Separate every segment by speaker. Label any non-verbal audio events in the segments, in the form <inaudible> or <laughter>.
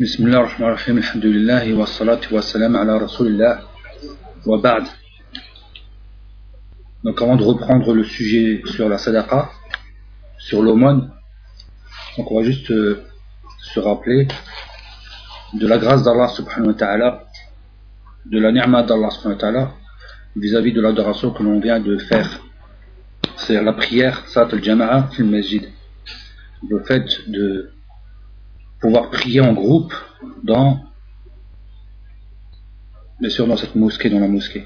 Speaker 1: بسم الله الرحمن الرحيم الحمد لله والصلاة والسلام على رسول الله وبعد Donc avant de reprendre le sujet sur la sadaqa, sur l'aumône, donc on va juste euh, se rappeler de la grâce d'Allah subhanahu wa ta'ala, de la ni'ma d'Allah subhanahu wa ta'ala vis-à-vis de l'adoration que l'on vient de faire. C'est la prière, sat al-jama'a fil masjid. Le fait de pouvoir prier en groupe dans, bien sûr, dans cette mosquée, dans la mosquée.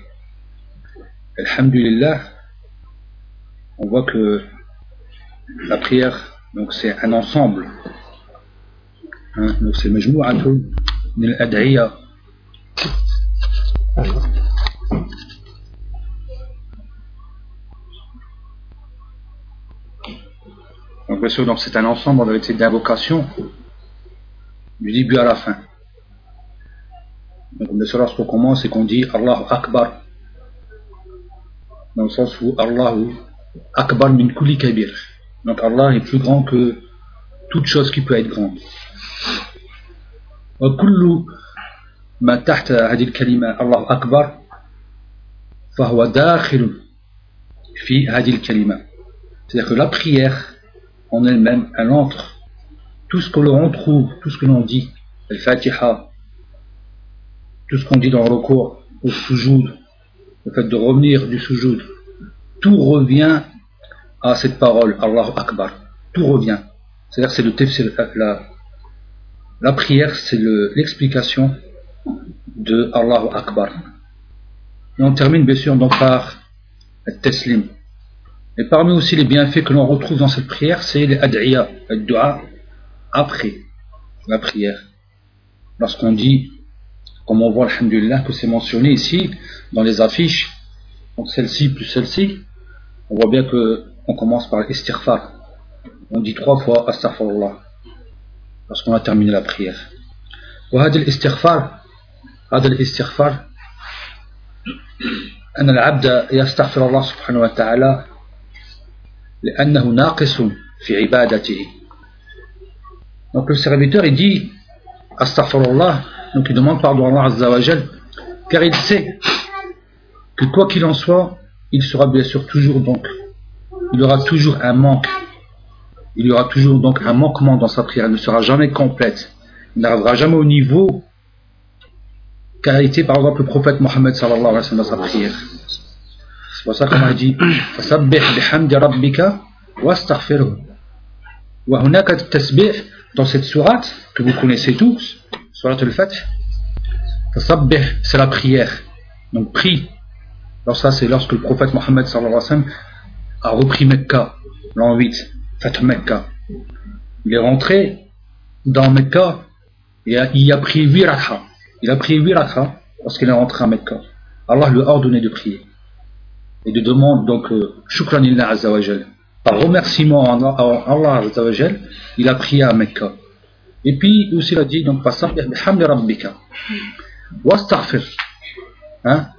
Speaker 1: Alhamdulillah, on voit que la prière, donc c'est un ensemble. Hein, donc c'est al-ad'iya. Donc bien sûr, c'est un ensemble en vérité d'invocations du début à la fin. Donc bien sûr, lorsqu'on commence et qu'on dit Allahu Akbar, dans le sens où Allahu Akbar min kulli kabir. Donc Allah est plus grand que toute chose qui peut être grande. وكل ما تحت هذه الكلمة الله أكبر فهو داخل في هذه الكلمة c'est-à-dire que la prière en elle-même elle entre tout ce que l'on trouve tout ce que l'on dit le fatiha tout ce qu'on dit dans le recours au sujoud le fait de revenir du sujoud tout revient à cette parole Allahu Akbar tout revient c'est-à-dire c'est le tafsir la, la prière, c'est l'explication de Allahu Akbar. Et on termine bien sûr donc par le teslim. Et parmi aussi les bienfaits que l'on retrouve dans cette prière, c'est les ad'iya, le dua, après la prière. Lorsqu'on dit, comme on voit, alhamdulillah, que c'est mentionné ici, dans les affiches, donc celle-ci plus celle-ci, on voit bien que on commence par l'istighfar. On dit trois fois astaghfirullah lorsqu'on a terminé la prière. وهذا الاستغفار هذا الاستغفار أن العبد يستغفر الله سبحانه وتعالى لأنه ناقص في عبادته donc le serviteur il dit astaghfirullah donc il demande pardon à Allah Azza wa Jal car il sait que quoi qu'il en soit il sera bien sûr toujours donc il aura toujours un manque il y aura toujours donc un manquement dans sa prière, elle ne sera jamais complète. Il n'arrivera jamais au niveau qu'a été par exemple le prophète Mohammed sallallahu alayhi wa sallam dans sa prière. C'est pour ça qu'on a dit فَسَبِّحْ بِحَمْدِ رَبِّكَ وَاسْتَغْفِرْهُ وَهُنَاكَ التَّسْبِحْ dans cette sourate que vous connaissez tous, sourate al-Fatih, c'est la prière. Donc prie. Alors ça c'est lorsque le prophète Mohammed a repris Mecca, l'an 8, Fatih Mecca. Il est rentré dans Mecca et il a pris 8 rakha. Il a pris 8 rakha lorsqu'il est rentré à Mecca. Allah lui a ordonné de prier et de demander donc euh, shukran azawajal. Par remerciement à Allah il a prié à Mecca. Et puis aussi il a dit donc fasabbih bihamdi rabbika. Wastaghfir. Hein?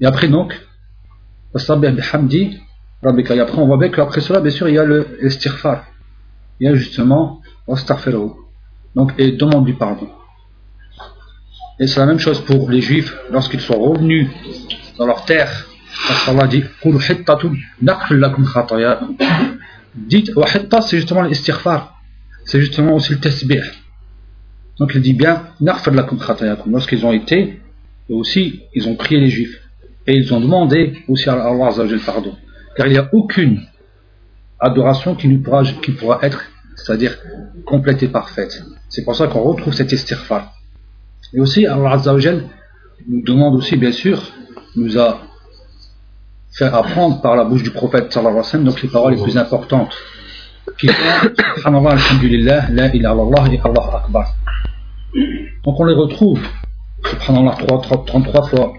Speaker 1: Et après donc fasabbih bihamdi et après, on voit bien qu'après cela, bien sûr, il y a le istighfar. Il y a justement astaghfiru. Donc, et demande du pardon. Et c'est la même chose pour les juifs lorsqu'ils sont revenus dans leur terre. Parce qu'Allah dit Dites, c'est justement l'istighfar. C'est justement aussi le tasbih. Donc il dit bien Lorsqu'ils ont été, aussi, ils ont prié les juifs. Et ils ont demandé aussi à Allah pardon car il n'y a aucune adoration qui, nous pourra, qui pourra être, c'est-à-dire complète et parfaite. C'est pour ça qu'on retrouve cet istighfar. Et aussi, Allah nous demande aussi, bien sûr, nous a fait apprendre par la bouche du prophète sallallahu alayhi wa sallam, donc les paroles les plus importantes, qui Alhamdulillah, La et Allah Akbar. Donc on les retrouve, Subhanallah, 33 fois,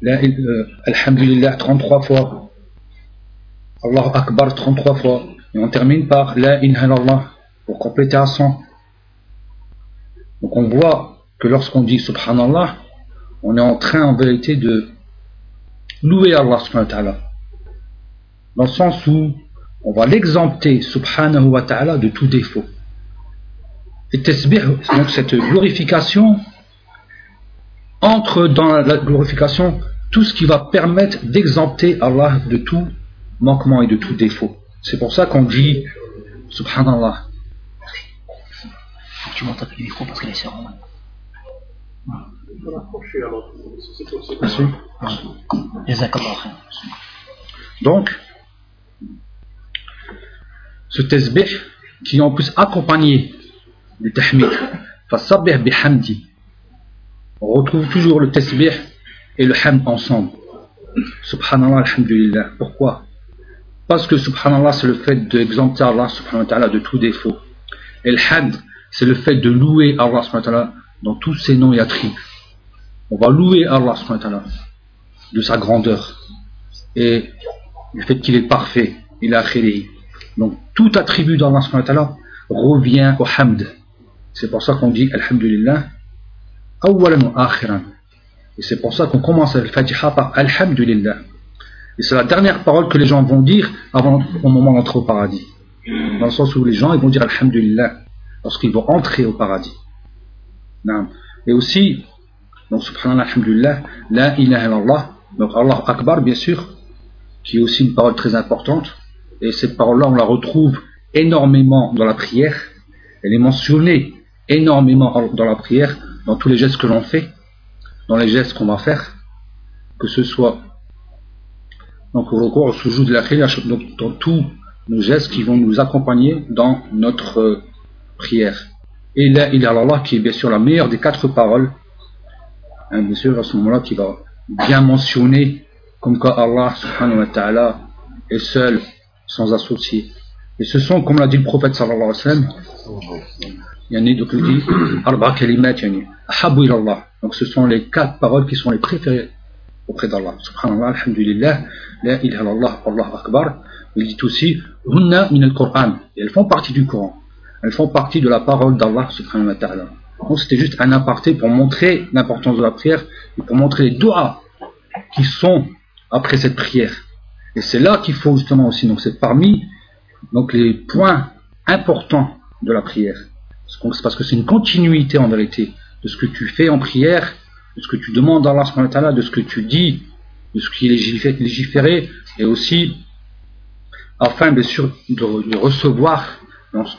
Speaker 1: La, euh, Alhamdulillah, 33 fois, Allah Akbar 33 fois. Et on termine par La pour compléter à 100. Donc on voit que lorsqu'on dit Subhanallah, on est en train en vérité de louer Allah subhanahu wa. Dans le sens où on va l'exempter subhanahu wa ta'ala de tout défaut. Et donc cette glorification, entre dans la glorification tout ce qui va permettre d'exempter Allah de tout manquement et de tout défaut. C'est pour ça qu'on dit Subhanallah. Donc, ce tasbih qui en plus accompagné du tahmid, bihamdi. On retrouve toujours le tasbih et le hamd ensemble. Subhanallah, alhamdulillah. Pourquoi? Parce que subhanallah, c'est le fait d'exempter Allah subhanahu wa ta'ala de tout défaut. Et le hamd, c'est le fait de louer Allah subhanahu wa ta'ala dans tous ses noms et attributs. On va louer Allah de sa grandeur et le fait qu'il est parfait, il a créé. Donc tout attribut d'Allah revient au hamd. C'est pour ça qu'on dit Alhamdulillah, awalan wa. Et c'est pour ça qu'on commence le Fatiha par Alhamdulillah. Et c'est la dernière parole que les gens vont dire avant au moment d'entrer au paradis. Dans le sens où les gens ils vont dire Alhamdulillah lorsqu'ils vont entrer au paradis. Et aussi, donc subhanallah, alhamdulillah, la ilaha illallah, donc Allah Akbar bien sûr, qui est aussi une parole très importante. Et cette parole-là, on la retrouve énormément dans la prière. Elle est mentionnée énormément dans la prière, dans tous les gestes que l'on fait dans les gestes qu'on va faire, que ce soit donc au recours au sujoud de la donc dans tous nos gestes qui vont nous accompagner dans notre euh, prière. Et là, il y a Allah qui est bien sûr la meilleure des quatre paroles, hein, bien sûr à ce moment-là qui va bien mentionner comme quoi Allah subhanahu wa ta'ala est seul, sans associé. Et ce sont, comme l'a dit le prophète sallallahu alayhi wa sallam, donc il dit, <clears throat> arba kalimat, yani, ahabu ilallah. Donc ce sont les quatre paroles qui sont les préférées auprès d'Allah. Subhanallah, alhamdulillah, la ilaha illallah, Allah akbar. Il dit aussi, hunna min al-Qur'an. Et elles font partie du Coran. Elles font partie de la parole d'Allah subhanahu wa ta'ala. C'était juste un aparté pour montrer l'importance de la prière et pour montrer les doigts qui sont après cette prière. Et c'est là qu'il faut justement aussi, donc c'est parmi donc les points importants de la prière. Parce que c'est une continuité en vérité de ce que tu fais en prière, de ce que tu demandes à Allah, de ce que tu dis, de ce qui est légiféré, et aussi afin bien sûr de, recevoir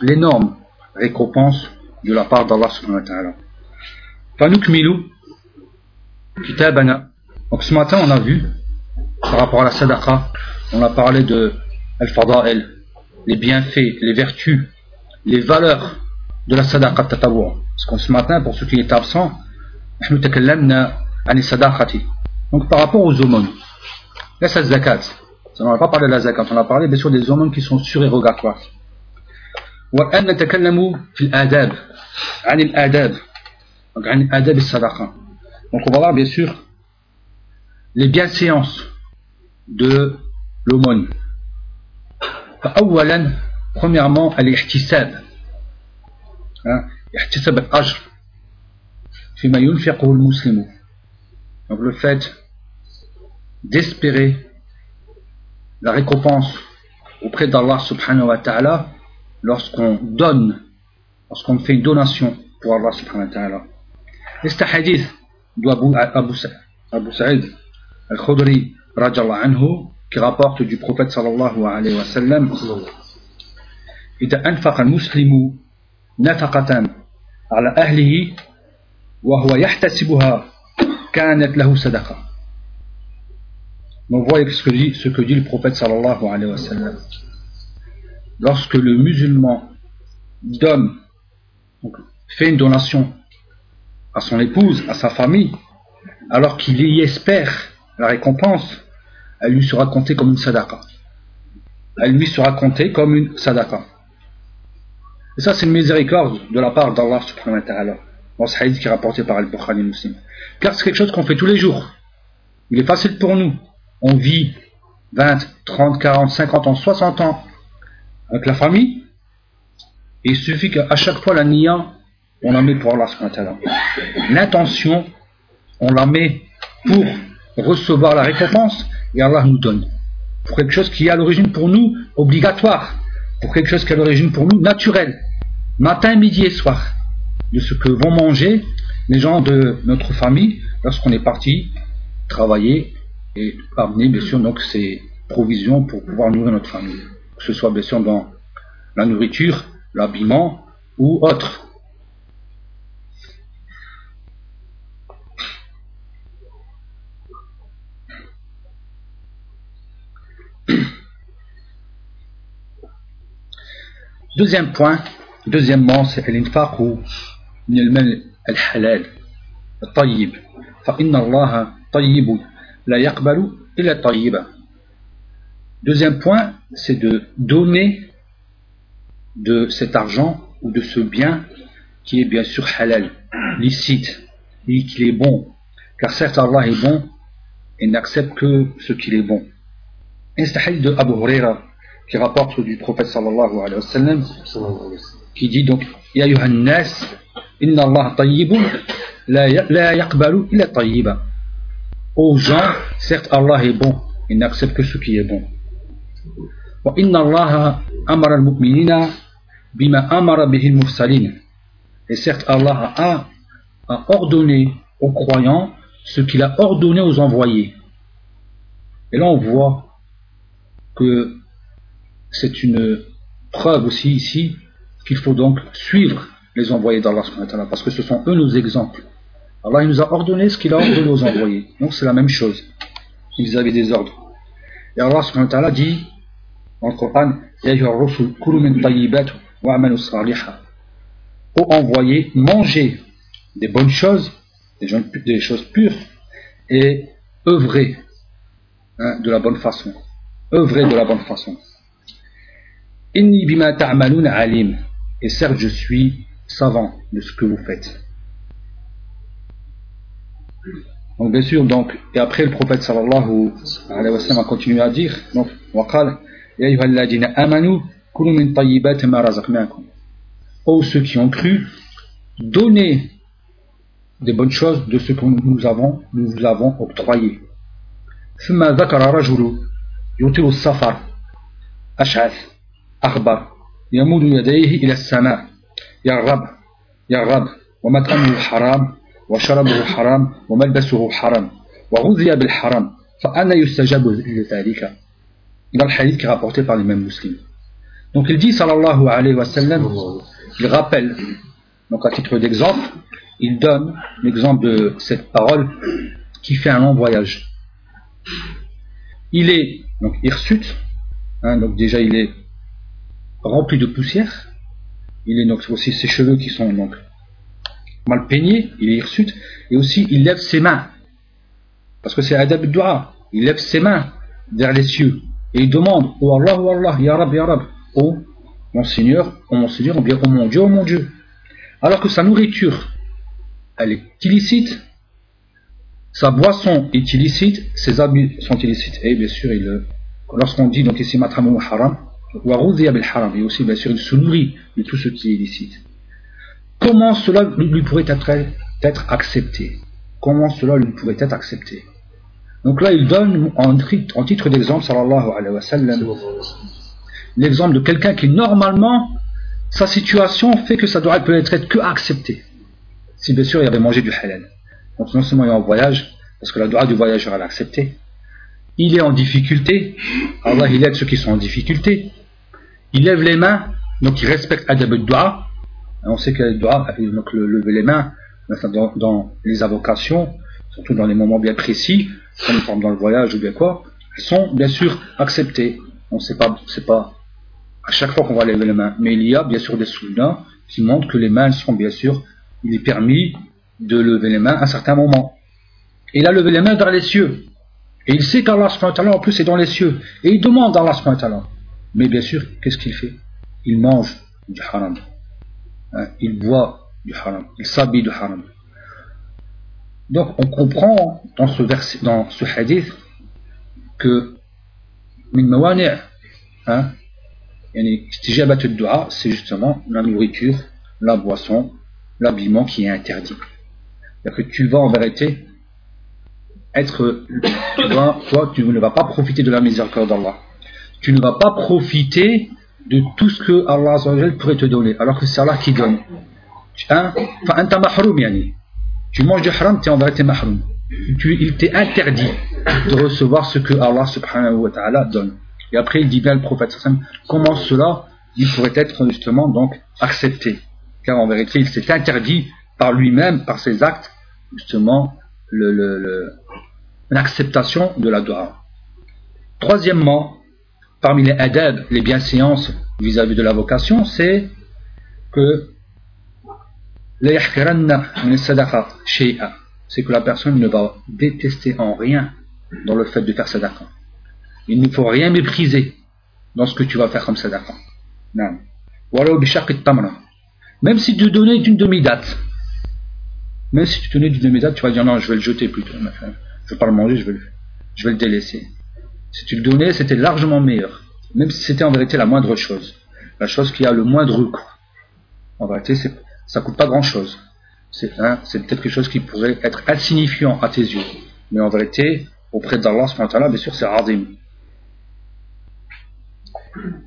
Speaker 1: l'énorme récompense de la part d'Allah subhanahu kitabana. Donc ce matin on a vu par rapport à la sadaqa, on a parlé de al-fada'il, les bienfaits, les vertus, les valeurs de la sadaqa tatawwa. Parce que ce matin, pour ceux qui étaient absents, donc par rapport aux aumônes, c'est zakat. On n'a pas parlé de la zakat, on a parlé bien sûr des aumônes qui sont surérogatoires. وأن نتكلم في الآداب عن الآداب donc عن آداب الصدقة donc on va voir bien sûr les bienséances de l'aumône فأولا premièrement الاحتساب hein, يحتسب الأجر فيما ينفقه المسلم donc le fait d'espérer la récompense auprès d'Allah subhanahu wa ta'ala lorsqu'on donne lorsqu'on fait une donation pour Allah subhanahu wa ta'ala et c'est un hadith d'Abu Abu Sa'id al-Khudri anhu qui rapporte du prophète sallallahu alayhi wa sallam إذا أنفق المسلم نفقة على أهله وهو يحتسبها كانت له صدقة Donc voyez ce que, dit, ce que dit le prophète sallallahu alayhi wa sallam. Lorsque le musulman donne, fait une donation à son épouse, à sa famille, alors qu'il y espère la récompense, elle lui sera comptée comme une sadaqa. Elle lui sera comptée comme une sadaqa. Et ça, c'est une miséricorde de la part d'Allah subhanahu wa ta'ala. Dans ce hadith qui est rapporté par Al-Bukhari Muslim. Car c'est quelque chose qu'on fait tous les jours. Il est facile pour nous. On vit 20, 30, 40, 50 ans, 60 ans avec la famille. Et il suffit qu'à chaque fois la niya, on la met pour Allah. L'intention, on la met pour recevoir la récompense et Allah nous donne. Pour quelque chose qui est à l'origine pour nous obligatoire pour quelque chose qui est à l'origine pour nous naturel. Matin, midi et soir. de ce que vont manger les gens de notre famille lorsqu'on est parti travailler et amener bien sûr donc ces provisions pour pouvoir nourrir notre famille Que ce soit bien sûr dans la nourriture, l'habillement ou autre. <clears throat> Deuxième point, deuxièmement, c'est l'infaq ou من الحلال الطيب فإن الله طيب لا يقبل إلا طيبا Deuxième point, c'est de donner de cet argent ou de ce bien qui est bien sûr halal, licite, et qu'il est bon. Car certes Allah est bon et n'accepte que ce qu'il est bon. Et de Abu Huraira qui rapporte du prophète sallallahu alayhi wa sallam qui dit donc Ya nas inna Allah tayyibun la yaqbalu illa tayyiba aux gens certes Allah est bon il n'accepte que ce qui est bon et certes Allah a, ordonné aux croyants ce qu'il a ordonné aux envoyés et là on voit que c'est une preuve aussi ici qu'il faut donc suivre les envoyés d'Allah parce que ce sont eux nos exemples. Allah il nous a ordonné ce qu'il a ordonné aux envoyés. Donc c'est la même chose vis-à-vis des ordres. Et Allah dit dans le Coran Ô envoyés, mangez des bonnes choses, des choses pures, et œuvrez hein, de la bonne façon. Œuvrez de la bonne façon. Inni bima ta'malun alim. Et certes, je suis savant de ce que vous faites. Donc bien sûr, donc, et après le prophète sallallahu alayhi wa sallam a continué à dire, donc, وقال يا أيها الذين آمنوا كلوا من طيبات ما رزقناكم. Ô ceux qui ont cru, donnez des bonnes choses de ce que nous avons, nous vous avons octroyé. ثم ذكر رجل يطيل السفر أشعث أخبر يمد يديه إلى السماء يا رب يا رب ومطعمه حرام وشربه حرام وملبسه حرام وغذي بالحرام فأنا يستجاب لذلك dans le hadith qui est rapporté par les mêmes musulmans. Donc il dit sallallahu alayhi wa sallam, il rappelle, donc à titre d'exemple, il donne l'exemple de cette parole qui fait un long voyage. Il est donc hirsute, hein, donc déjà il est rempli de poussière, il est donc aussi ses cheveux qui sont donc mal peignés, il est hirsute, et aussi il lève ses mains. Parce que c'est Adab Dua. Il lève ses mains vers les cieux. Et il demande, Oh Allah, oh Allah, Ya Rab, Ya Rab, oh mon Seigneur, oh mon Seigneur, oh mon Dieu, oh mon Dieu. Alors que sa nourriture, elle est illicite, sa boisson est illicite, ses habits sont illicites. Et bien sûr, lorsqu'on dit donc ici matramou haram, et aussi bien sûr il se nourrit de tout ce qui est illicite. Comment cela lui pourrait être accepté? Comment cela lui pourrait être accepté? Donc là il donne en, en titre d'exemple sallallahu alayhi wa sallam l'exemple de quelqu'un qui normalement sa situation fait que ça doit peut être que accepté. Si bien sûr il avait mangé du halal. Donc non seulement il est en voyage, parce que la droit du voyageur est accepté, il est en difficulté, Allah il aide ceux qui sont en difficulté, il lève les mains, donc il respecte Adab Dua. On sait que le Dua, donc le lever les mains, dans, dans, les avocations, surtout dans les moments bien précis, comme dans le voyage ou bien quoi, sont bien sûr acceptées. On sait pas, à chaque fois qu'on va lever les mains, mais il y a bien sûr des soldats qui montrent que les mains sont bien sûr, il est permis de lever les mains à certains moments. Et il a levé les mains vers les cieux. Et il sait qu'Allah en plus est dans les cieux. Et il demande à Allah mais bien sûr, qu'est-ce qu'il fait? Il mange du haram. Hein, il boit du haram. Il s'habille du haram. Donc on comprend dans ce, dans ce hadith que hein, c'est justement la nourriture, la boisson, l'habillement qui est interdit. cest que tu vas en vérité être, toi, tu ne vas pas profiter de la miséricorde d'Allah tu ne vas pas profiter de tout ce que Allah pourrait te donner, alors que c'est Allah qui donne. yani. Tu manges du haram, tu es en vérité mahroum. Tu, il t'est interdit de recevoir ce que Allah subhanahu wa ta'ala donne. Et après, il dit bien le prophète comment cela, il pourrait être justement donc accepté. Car en vérité, il s'est interdit par lui-même, par ses actes, justement, l'acceptation le, de la dua. Troisièmement, parmi les adab, les bienséances vis-à-vis de la vocation, c'est que c'est que la personne ne va détester en rien dans le fait de faire sadaqa. Il ne faut rien mépriser dans ce que tu vas faire comme sadaqa. Même si tu donnais d'une demi-date, même si tu donnais d'une demi-date, tu vas dire non, je vais le jeter plutôt. Je ne vais pas le manger, je vais le, je vais le délaisser. Si tu le donnais, c'était largement meilleur. Même si c'était en vérité la moindre chose. La chose qui a le moindre coût. En vérité, ça coûte pas grand-chose. C'est peut-être quelque chose qui pourrait être insignifiant à tes yeux. Mais en vérité, auprès d'Allah, bien sûr, c'est radim.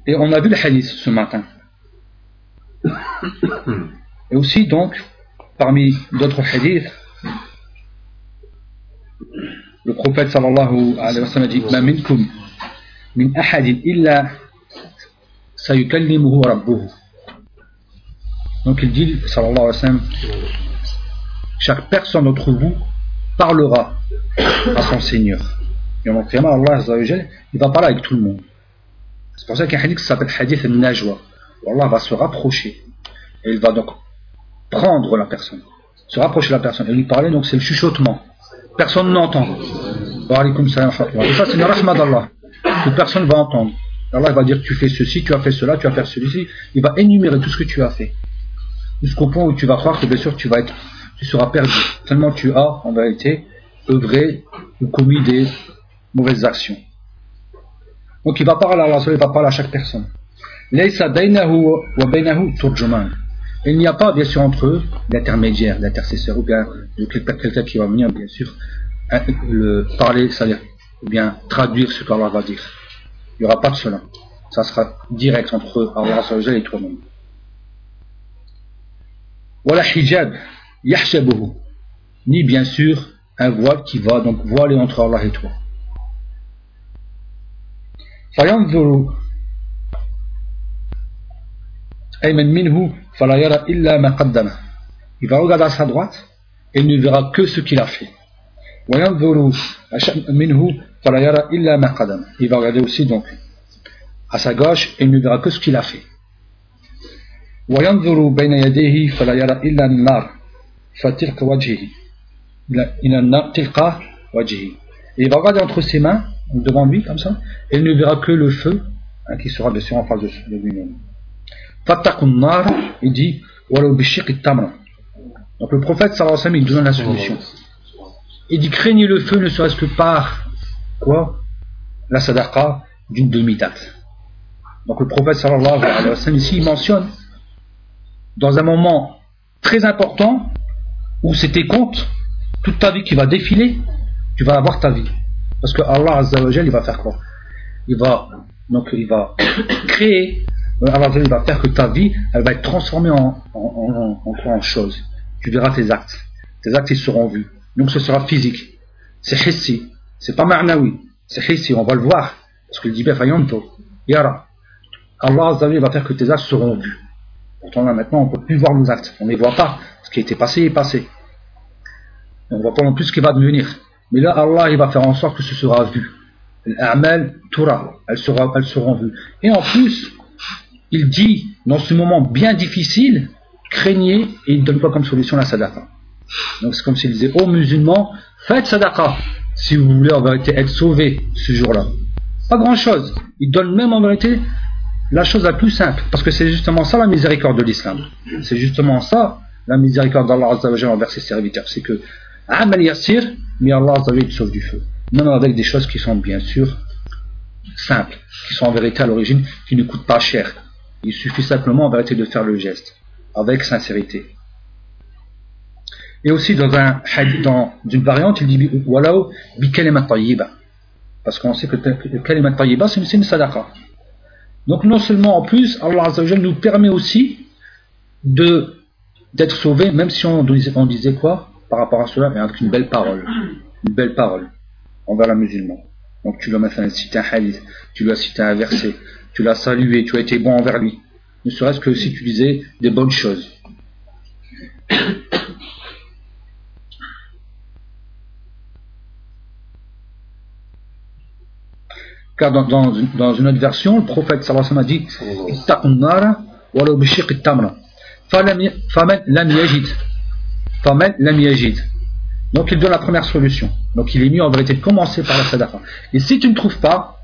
Speaker 1: Et on a vu le hadith ce matin. Et aussi, donc, parmi d'autres hadiths, le prophète sallallahu alayhi wa sallam dit Ma minkum min ahadin illa sayukallimuhu rabbuhu. Donc il dit sallallahu alayhi wa sallam Chaque personne d'entre vous parlera à son Seigneur. Et en Allah il va parler avec tout le monde. C'est pour ça qu'il y a un hadith s'appelle hadith al-najwa. Allah va se rapprocher. Et il va donc prendre la personne. Se rapprocher de la personne. Et lui parler, donc c'est le chuchotement. Personne n'entend. Ça, c'est une rahma d'Allah. Personne va entendre. Allah va dire tu fais ceci, tu as fait cela, tu as fait ceci. Il va énumérer tout ce que tu as fait. Jusqu'au point où tu vas croire que bien sûr tu vas être, tu seras perdu. Tellement tu as, en vérité, œuvré ou commis des mauvaises actions. Donc il va parler à Allah, il va parler à chaque personne. Il n'y a pas, bien sûr, entre eux d'intermédiaire, d'intercesseur, ou bien de quelqu'un qui va venir, bien sûr, le parler, c'est-à-dire, ou bien traduire ce qu'Allah va dire. Il n'y aura pas de cela. Ça sera direct entre Allah et toi-même. Voilà hijab, yahshabuhu. Ni bien sûr un voile qui va donc voiler entre Allah et toi. فينظر أيمن منه فلا يرى إلا ما قدمه il va regarder à sa droite et il ne verra que ce qu'il a fait وينظر منه فلا يرى إلا ما قدم il va regarder aussi donc à sa gauche et il ne verra que ce qu'il a fait وينظر بين يديه فلا يرى إلا النار فتلك وجهه إلى النار تلقى وجهه et il va regarder entre ses mains devant lui, comme ça, et il ne verra que le feu hein, qui sera bien sûr en face de, de lui-même. nar, il dit Donc le prophète sallallahu alayhi wa sallam, il donne la solution. Il dit craignez le feu ne serait-ce que par quoi La sadaqa d'une demi-date. Donc le prophète sallallahu alayhi wa sallam ici il mentionne dans un moment très important où c'était compte toute ta vie qui va défiler, tu vas avoir ta vie. Parce que Allah il va faire quoi? Il va donc il va <coughs> créer, Allah il va faire que ta vie, elle va être transformée en, en, en. Tu verras tes actes. Tes actes ils seront vus. Donc ce sera physique. C'est hissi. C'est pas ma'nawi. C'est hissi. On va le voir. Parce que le dit Yara. Allah il va faire que tes actes seront vus. Pourtant là maintenant on ne peut plus voir nos actes. On ne les voit pas. Ce qui a été passé est passé. on ne voit pas non plus ce qui va devenir. Mais là, Allah il va faire en sorte que ce sera vu. L'amal Torah, elles, seront vues. Et en plus, il dit, dans ce moment bien difficile, craignez et il ne donne pas comme solution la sadaqa. Donc c'est comme s'il disait aux musulmans, faites sadaqa si vous voulez en vérité être sauvés ce jour-là. Pas grand-chose. Il donne même en vérité la chose la plus simple, parce que c'est justement ça la miséricorde de l'islam. C'est justement ça la miséricorde d'Allah envers ses serviteurs. C'est que Amal Yassir, mais Allah sauve du feu. Même avec des choses qui sont bien sûr simples, qui sont en vérité à l'origine, qui ne coûtent pas cher. Il suffit simplement en vérité de faire le geste, avec sincérité. Et aussi dans, un, dans une variante, il dit Walau bi tayyiba. Parce qu'on sait que le kalimat tayyiba, c'est une sadaqa. Donc non seulement en plus, Allah nous permet aussi d'être sauvé, même si on disait, on disait quoi par rapport à cela, mais avec une belle parole. Une belle parole envers un musulman. Donc tu lui as cité un hadith, tu lui as cité un verset, tu l'as salué, tu as été bon envers lui. Ne serait-ce que si tu disais des bonnes choses. Car dans, dans, dans, une autre version, le prophète sallallahu alayhi wa sallam a dit Donc il donne la première solution. Donc il est mieux en vérité de commencer par la sadaqa. Et si tu ne trouves pas,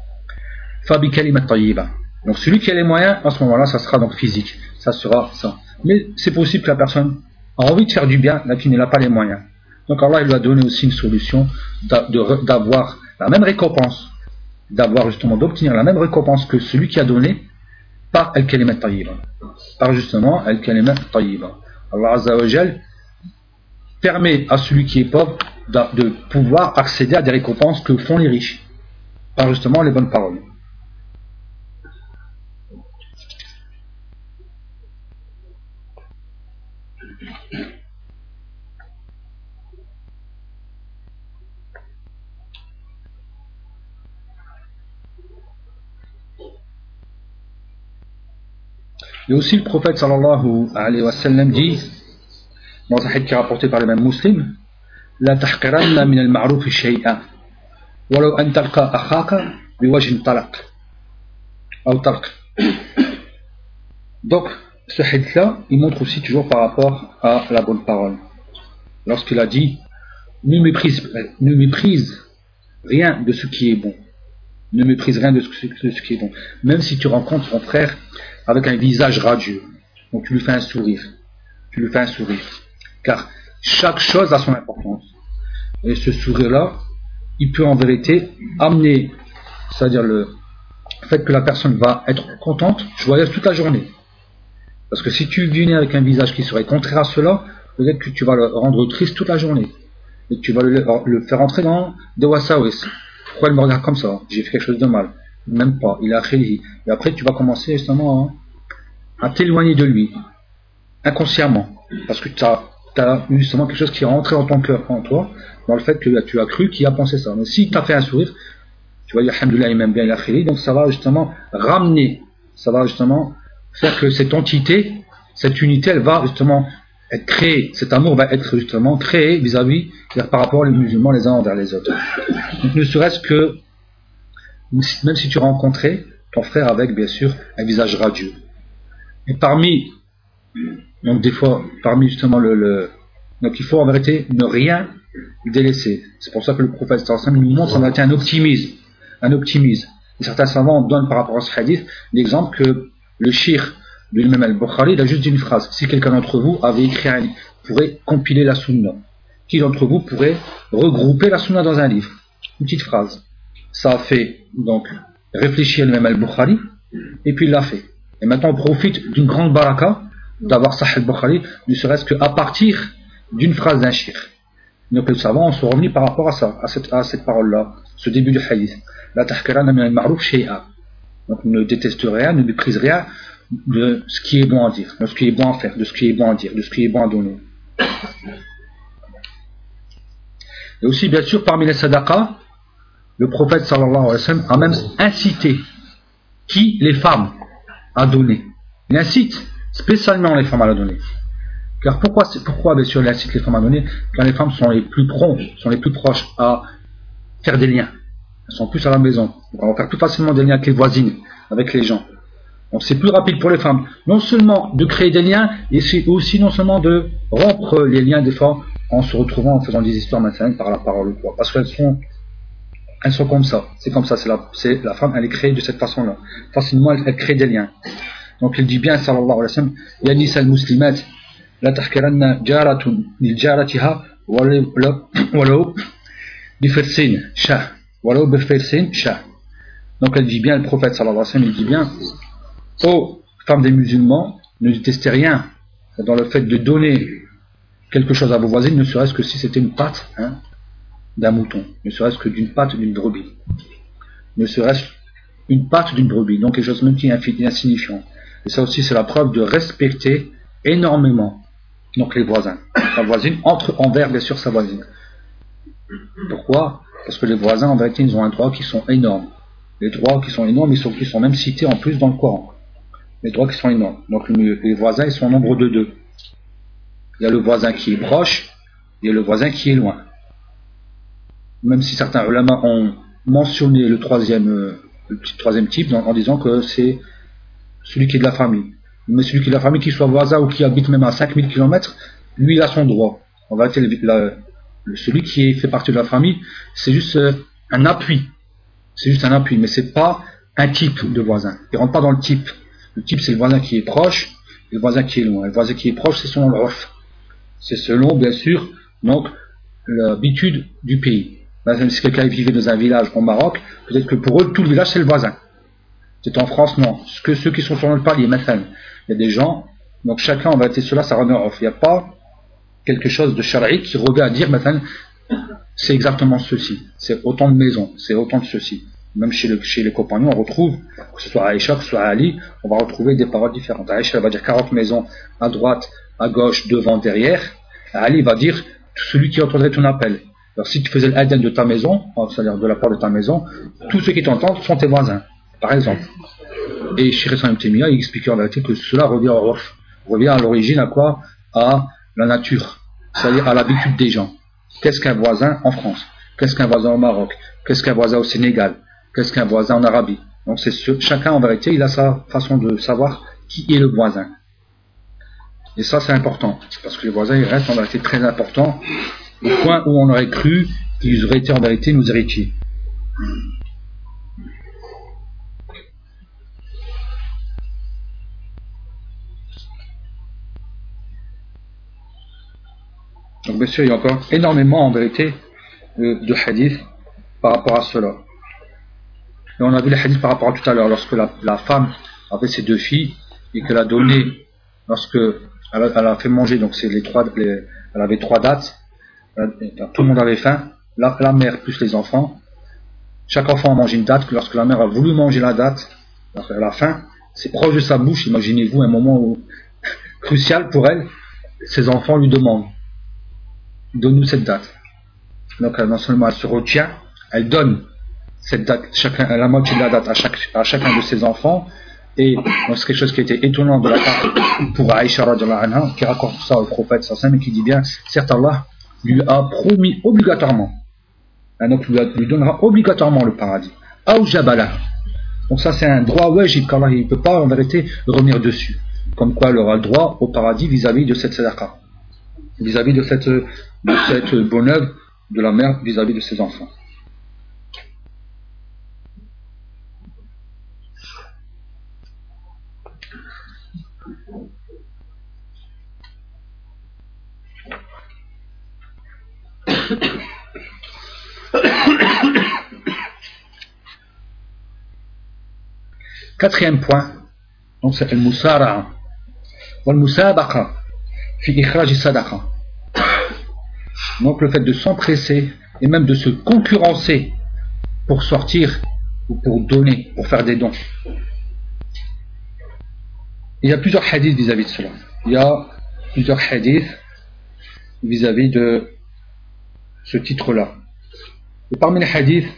Speaker 1: fabi kalimat tayyiba. Donc celui qui a les moyens, à ce moment-là, ça sera donc physique. Ça sera ça. Mais c'est possible que la personne a envie de faire du bien, mais qu'il n'a pas les moyens. Donc Allah il lui a donné aussi une solution d'avoir la même récompense d'avoir justement d'obtenir la même récompense que celui qui a donné par al-kalimat tayyiba. Par justement al-kalimat tayyiba. Allah Azza permet à celui qui est pauvre de pouvoir accéder à des récompenses que font les riches. Par justement les bonnes paroles. Et aussi le prophète sallallahu alayhi wa sallam dit, dans un hadith qui est rapporté par les mêmes musulmans, لا تحقرن من المعروف شيئا ولو أن تلقى أخاك بوجه طلق أو طلق Donc, ce hadith-là, il montre aussi toujours par rapport à la bonne parole. Lorsqu'il a dit, ne méprise, ne méprise rien de ce qui est bon. Ne méprise rien de ce, de ce qui est bon. Même si tu rencontres ton frère avec un visage radieux. Donc tu lui fais un sourire. Tu lui fais un sourire. Car chaque chose a son importance. Et ce sourire-là, il peut en vérité amener, c'est-à-dire le fait que la personne va être contente, joyeuse toute la journée. Parce que si tu venais avec un visage qui serait contraire à cela, peut-être que tu vas le rendre triste toute la journée. Et tu vas le, faire entrer dans des wasawis. Pourquoi il me regarde comme ça? J'ai fait quelque chose de mal. Même pas. Il a. Et après, tu vas commencer justement à, t'éloigner de lui. Inconsciemment. Parce que tu as, as, justement quelque chose qui est rentré dans ton cœur, en toi, dans le fait que tu as cru qu'il a pensé ça. Mais si tu fait un sourire, tu vas dire, Alhamdoulilah, il m'aime bien, il a. Donc ça va justement ramener, ça va justement faire que cette entité, cette unité, elle va justement être créée. Cet amour va être justement créé vis-à-vis, par rapport aux musulmans les uns envers les autres. Donc ne serait-ce que même si tu rencontrais ton frère avec, bien sûr, un visage radieux. Et parmi, donc des fois, parmi justement le, donc il faut en vérité ne rien délaisser. C'est pour ça que le prophète nous montre en vérité un optimisme, un optimisme. Et certains savants donnent par rapport à ce hadith l'exemple que le shir de l'imam al-Bukhari, il a juste une phrase. Si quelqu'un d'entre vous avait écrit un livre, pourrait compiler la sunna. Qui d'entre vous pourrait regrouper la sunna dans un livre? Une petite phrase ça a fait donc réfléchir le même al-Bukhari, et puis il l'a fait. Et maintenant on profite d'une grande baraka d'avoir Sahih al-Bukhari, ne serait-ce qu'à partir d'une phrase d'un shir. Donc les savants sont revenus par rapport à ça, à cette, parole-là, ce début du hadith. La tahkirana shay'a. Donc ne déteste rien, ne méprise rien de ce qui est bon à dire, de ce qui est bon à faire, de ce qui est bon à dire, de ce qui est bon à donner. Et aussi, bien sûr, parmi les sadaqas, le prophète sallallahu alayhi wa sallam a même incité qui les femmes à donner. Il incite spécialement les femmes à la donner. Car pourquoi, pourquoi bien sûr il incite les femmes à donner? Car les femmes sont les plus promptes, sont les plus proches à faire des liens. Elles sont plus à la maison. on va faire plus facilement des liens avec les voisines, avec les gens. Donc c'est plus rapide pour les femmes, non seulement de créer des liens, et aussi non seulement de rompre les liens des fois en se retrouvant en faisant des histoires maintenant par la parole. Parce qu'elles sont elles sont comme ça. C'est comme ça. C'est la, femme, elle est créée de cette façon-là. Facilement, elle, crée des liens. Donc, il dit bien, sallallahu alayhi wa sallam, Ya nisa al-muslimat, la tahkiranna jaratun lil jaratiha, walau bifirsin sha. Walau bifirsin sha. Donc, elle dit bien, le prophète, sallallahu alayhi wa sallam, il dit bien, ô femmes des musulmans, ne détestez rien dans le fait de donner quelque chose à vos voisines, ne serait-ce que si c'était une pâte, hein, d'un mouton, ne serait-ce que d'une patte d'une brebis, ne serait-ce une patte d'une brebis, donc quelque chose même qui est insignifiant. Et ça aussi, c'est la preuve de respecter énormément Donc les voisins. La voisine entre envers bien sûr sa voisine. Pourquoi? Parce que les voisins en vérité ils ont un droit qui sont énormes. Les droits qui sont énormes, ils sont, sont même cités en plus dans le Coran. Les droits qui sont énormes. Donc les voisins ils sont au nombre de deux. Il y a le voisin qui est proche et le voisin qui est loin. Même si certains ulama ont mentionné le troisième, euh, le troisième type en disant que c'est celui qui est de la famille. Mais celui qui est de la famille, qui soit voisin ou qui habite même à 5000 km, lui, il a son droit. On va celui qui fait partie de la famille, c'est juste euh, un appui. C'est juste un appui, mais c'est pas un type de voisin. Il rentre pas dans le type. Le type, c'est le voisin qui est proche et le voisin qui est loin. Le voisin qui est proche, c'est selon l'off. C'est selon, bien sûr, donc, l'habitude du pays. Si quelqu'un vivait dans un village au Maroc, peut-être que pour eux, tout le village, c'est le voisin. C'est en France, non. Ce que ceux qui sont sur le palier, maintenant, il y a des gens, donc chacun, on va être cela, ça off. Il n'y a pas quelque chose de sharaï qui revient à dire, maintenant, c'est exactement ceci. C'est autant de maisons, c'est autant de ceci. Même chez, les compagnons, on retrouve, que ce soit Aïcha, que ce soit Ali, on va retrouver des paroles différentes. Aïcha va dire 40 maisons à droite, à gauche, devant, derrière. Ali va dire celui qui entendrait ton appel. Alors si tu faisais l'adène de ta maison, c'est-à-dire de la porte de ta maison, tous ceux qui t'entendent sont tes voisins par exemple. Et Shir il expliquait en vérité que cela revient au revient à l'origine à quoi? À la nature, c'est-à-dire à, l'habitude des gens. Qu'est-ce qu'un voisin en France? Qu'est-ce qu'un voisin au Maroc? Qu'est-ce qu'un voisin au Sénégal? Qu'est-ce qu'un voisin en Arabie? Donc c'est chacun en vérité, il a sa façon de savoir qui est le voisin. Et ça c'est important, parce que les voisins ils restent en vérité très importants, au point où on aurait cru qu'ils auraient été en vérité nos héritiers. Donc bien sûr, il y a encore énormément en vérité de, hadiths par rapport à cela. Et on a vu les hadiths par rapport à tout à l'heure, lorsque la, femme avait ses deux filles et qu'elle a donné, lorsque elle a, fait manger, donc c'est les trois, elle avait trois dates, tout le monde avait faim, la, la, mère plus les enfants, chaque enfant a mangé une date, lorsque la mère a voulu manger la date, elle a faim, c'est proche de sa bouche, imaginez-vous un moment <laughs> crucial pour elle, ses enfants lui demandent donne-nous cette date. Donc non seulement elle se retient, elle donne cette date, la moitié de la date à, chacun de ses enfants. Et c'est quelque chose qui était étonnant de la part pour Aïcha qui raconte ça au prophète sallam et qui dit bien, certes Allah lui a promis obligatoirement, un homme lui donnera obligatoirement le paradis. Aou Jabala. Donc ça c'est un droit wajib qu'Allah ne peut pas en vérité revenir dessus. Comme quoi elle aura droit au paradis vis-à-vis de cette sadaqa. Vis-à-vis de cette de cette bonne œuvre de la mère vis-à-vis de ses enfants. <coughs> Quatrième point, donc c'est le musara'a. Wal musabaqa fi. Donc le fait de s'empresser et même de se concurrencer pour sortir ou pour donner, pour faire des dons. Il y a plusieurs hadiths vis-à-vis de cela. Il y a plusieurs hadiths vis-à-vis de ce titre-là. Et parmi les hadiths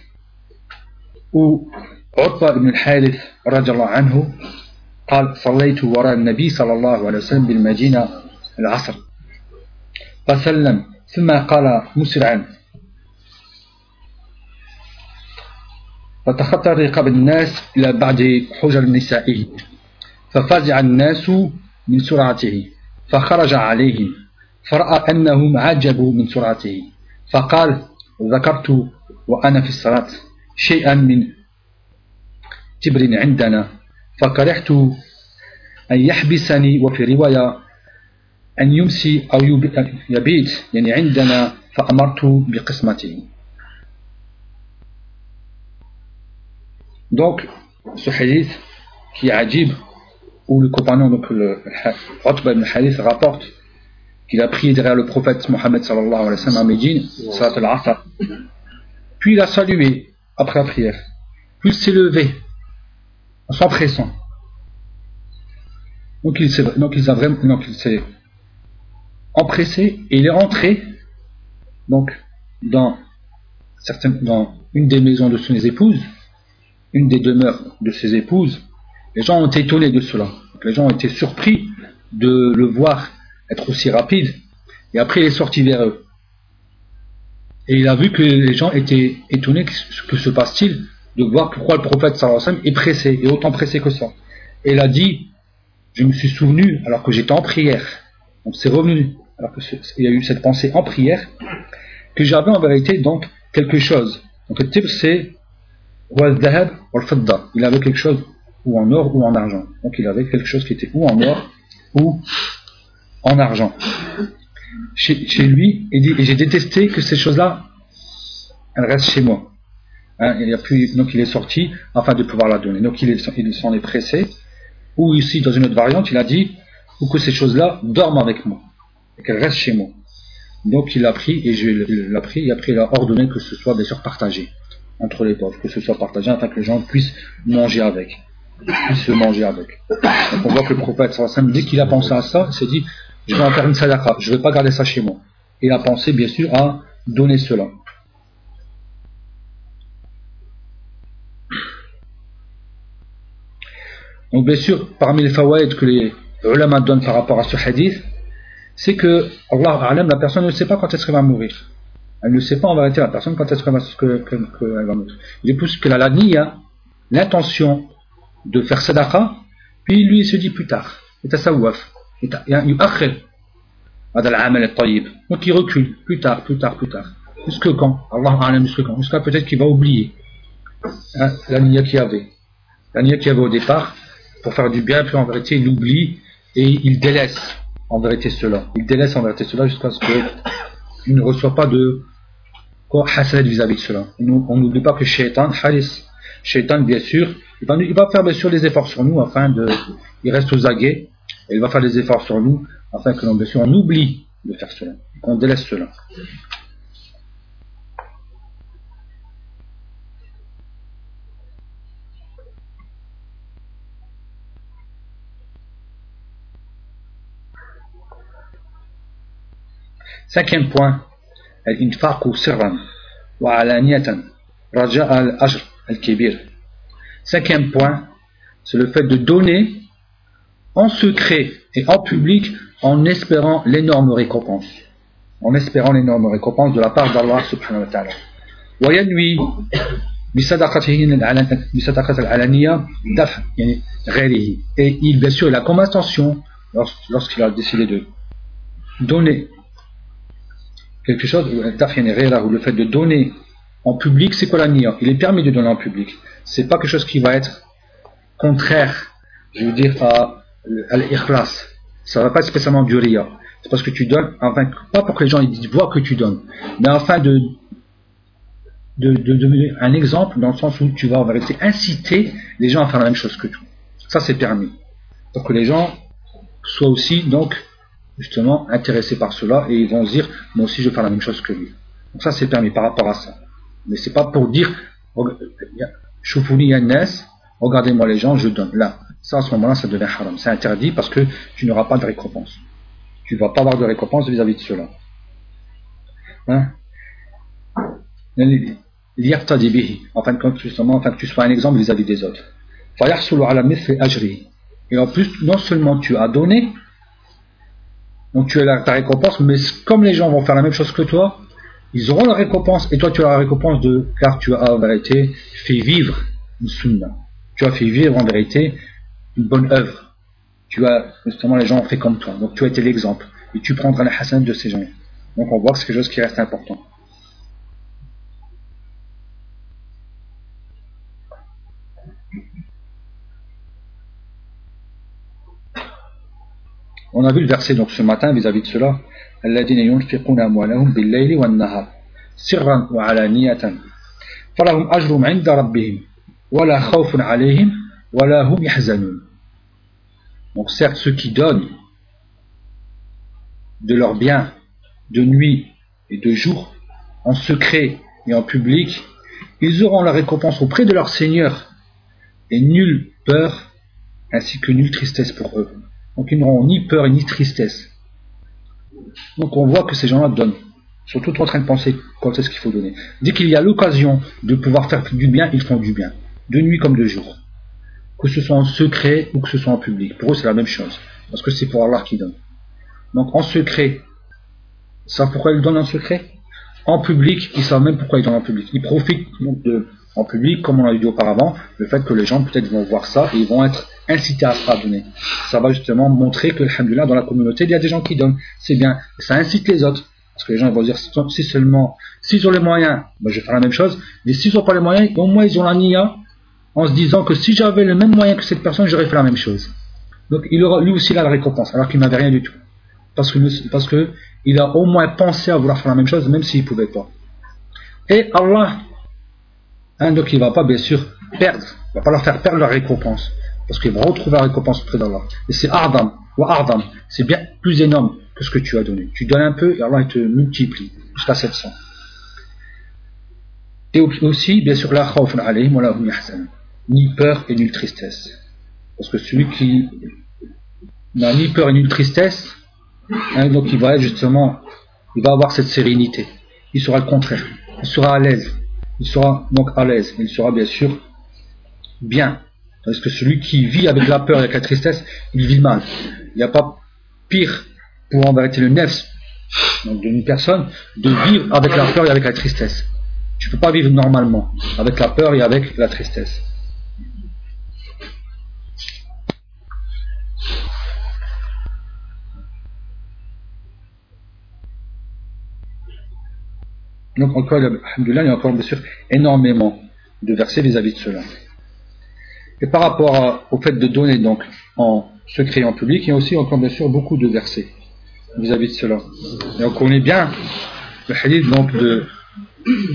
Speaker 1: où Utba ibn al-Harith radiallahu anhu قال صليت وراء النبي صلى الله عليه وسلم بالمدينة العصر. فسلم. ثم قال مسرعا. فتخطى رقاب الناس إلى بعد حجر نسائه. ففزع الناس من سرعته. فخرج عليهم. فرأى أنهم عجبوا من سرعته. فقال ذكرت وأنا في الصلاة شيئا من تبر عندنا فكرهت أن يحبسني وفي رواية أن يمسي أو يبيت يعني عندنا فأمرت بقسمته. Donc, ce hadith qui est ajib, où le compagnon, donc le Utba ibn Hadith, rapporte qu'il a prié derrière le prophète Mohammed sallallahu alayhi wa sallam à Médine. Puis il a salué après la prière. Puis il s'est levé en s'empressant. Donc il s'est, donc il s'est vraiment, donc il s'est empressé et il est rentré donc dans, certaines, dans une des maisons de ses épouses, une des demeures de ses épouses. Les gens ont été étonnés de cela. les gens ont été surpris de le voir être aussi rapide. Et après, il est sorti vers eux. Et il a vu que les gens étaient étonnés que se passe-t-il de voir pourquoi le prophète est pressé, et autant pressé que ça. Et il a dit, je me suis souvenu alors que j'étais en prière. Donc c'est revenu, alors qu'il y a eu cette pensée en prière, que j'avais en vérité donc quelque chose. Donc le type c'est il avait quelque chose ou en or ou en argent. Donc il avait quelque chose qui était ou en or ou en argent. Chez, lui, il dit, et j'ai détesté que ces choses-là, elles restent chez moi. Hein, il a plus, donc il est sorti afin de pouvoir la donner. Donc il s'en est, pressé. Ou ici, dans une autre variante, il a dit, ou que ces choses-là dorment avec moi, et qu'elles restent chez moi. Donc il l'a pris, et je l'ai pris, et après il a ordonné que ce soit bien sûr partagé entre les pauvres, que ce soit partagé afin que les gens puissent manger avec, se manger avec. On voit que le prophète, dès qu'il a pensé à ça, il s'est dit, je vais en faire une sadaqa, je ne vais pas garder ça chez moi. Et a pensé bien sûr à donner cela. Donc bien sûr, parmi les fawaïd que les ulama donnent par rapport à ce hadith, c'est que Allah la personne ne sait pas quand est-ce qu'elle va mourir. Elle ne sait pas en vérité la personne quand est-ce qu'elle va, mourir. Il est plus a la niya, l'intention de faire sadaqa, puis lui il se dit plus tard, yatasawwaf, yu'akhir, donc il recule, plus tard, plus tard, plus tard. Jusque quand? Allah A'lam jusque quand? Jusqu'à peut-être qu'il va oublier hein, la niya qu'il avait. La niya qu'il avait au départ, pour faire du bien, puis en vérité il oublie et il délaisse en vérité cela. Il délaisse en vérité cela jusqu'à ce qu'il ne reçoit pas de quoi hasad vis-à-vis de cela. On n'oublie pas que Shaitan, Haris, Shaitan bien sûr, il va, il va, faire bien sûr des efforts sur nous afin de. Il reste aux aguets et il va faire des efforts sur nous afin que sûr, on oublie de faire cela, qu'on délaisse cela. Cinquième point, Cinquième point, c'est le fait de donner en secret et en public en espérant l'énorme récompense. En espérant l'énorme récompense de la part d'Allah subhanahu wa ta'ala. et il bien sûr il a comme intention lorsqu'il a décidé de donner quelque chose, ou le fait de donner en public, c'est quoi la niya Il est permis de donner en public. C'est pas quelque chose qui va être contraire, je veux dire, à, l'ikhlas. Ça va pas spécialement du. C'est parce que tu donnes, enfin, pas pour que les gens ils voient que tu donnes, mais afin de, de, donner un exemple dans le sens où tu vas en vérité inciter les gens à faire la même chose que toi. Ça, c'est permis. Pour que les gens soient aussi, donc, justement intéressés par cela et ils vont se dire moi aussi je vais faire la même chose que lui. Donc ça c'est permis par rapport à ça. Mais c'est pas pour dire regardez-moi les gens, je donne. Là, ça à ce moment-là ça devient haram. C'est interdit parce que tu n'auras pas de récompense. Tu ne vas pas avoir de récompense vis-à-vis de cela. Hein? Enfin, justement, enfin, que tu sois un exemple vis-à-vis des autres. Et en plus, non seulement tu as donné, donc tu as ta récompense, mais comme les gens vont faire la même chose que toi, ils auront la récompense et toi tu as la récompense de car tu as en vérité fait vivre une sunna. Tu as fait vivre en vérité une bonne œuvre. Tu as justement les gens ont fait comme toi. Donc tu as été l'exemple et tu prendras la hassan de ces gens. Donc on voit que c'est quelque chose qui reste important. On a vu le verset donc ce matin vis-à-vis de cela. الذين ينفقون أموالهم بالليل والنهار سرا وعلانية فلهم أجرهم عند ربهم ولا خوف عليهم ولا هم يحزنون donc certes ceux qui donnent de leurs biens de nuit et de jour en secret et en public, ils auront la récompense auprès de leur Seigneur et nulle peur ainsi que nulle tristesse pour eux. Donc ils n'auront ni peur ni tristesse. Donc on voit que ces gens-là donnent. Sont tout en train de penser quand est-ce qu'il faut donner. Dès qu'il y a l'occasion de pouvoir faire du bien, ils font du bien. De nuit comme de jour. Que ce soit en secret ou que ce soit en public. Pour eux, c'est la même chose. Parce que c'est pour Allah qui donne. Donc en secret, savent pourquoi ils donnent en secret? En public, ils savent même pourquoi ils donnent en public. Ils profitent de, en public, comme on l'a dit auparavant, le fait que les gens peut-être vont voir ça et ils vont être incités à se donner. Ça va justement montrer que, alhamdulillah, dans la communauté, il y a des gens qui donnent. C'est bien. Ça incite les autres. Parce que les gens vont dire, si seulement, s'ils ont les moyens, ben, je vais faire la même chose. Mais s'ils n'ont pas les moyens, au moins ils ont la nia en se disant que si j'avais le même moyen que cette personne, j'aurais fait la même chose. Donc il aura, lui aussi a la récompense, alors qu'il n'avait rien du tout. Parce que, parce que il a au moins pensé à vouloir faire la même chose, même s'il ne pouvait pas. Et Allah, hein, donc il ne va pas bien sûr perdre, il ne va pas leur faire perdre la récompense. Parce qu'ils vont retrouver la récompense auprès d'Allah. Et c'est Ardam, ou Ardam, c'est bien plus énorme que ce que tu as donné. Tu donnes un peu et Allah il te multiplie jusqu'à 700. Et aussi, bien sûr, la khawfun wa ni peur et nulle tristesse. Parce que celui qui n'a ni peur et nulle tristesse, hein, donc il va être justement, il va avoir cette sérénité. Il sera le contraire. Il sera à l'aise. Il sera donc à l'aise. Il sera bien sûr bien. Parce que celui qui vit avec la peur et avec la tristesse, il vit mal. Il n'y a pas pire pour en vérité le nefs d'une personne de vivre avec la peur et avec la tristesse. Tu ne peux pas vivre normalement avec la peur et avec la tristesse. Donc encore, il y a encore bien sûr énormément de versets vis-à-vis de cela. Et par rapport au fait de donner donc en secret et en public, il y a aussi encore bien sûr beaucoup de versets vis-à-vis de cela. Et on connaît bien le hadith donc de,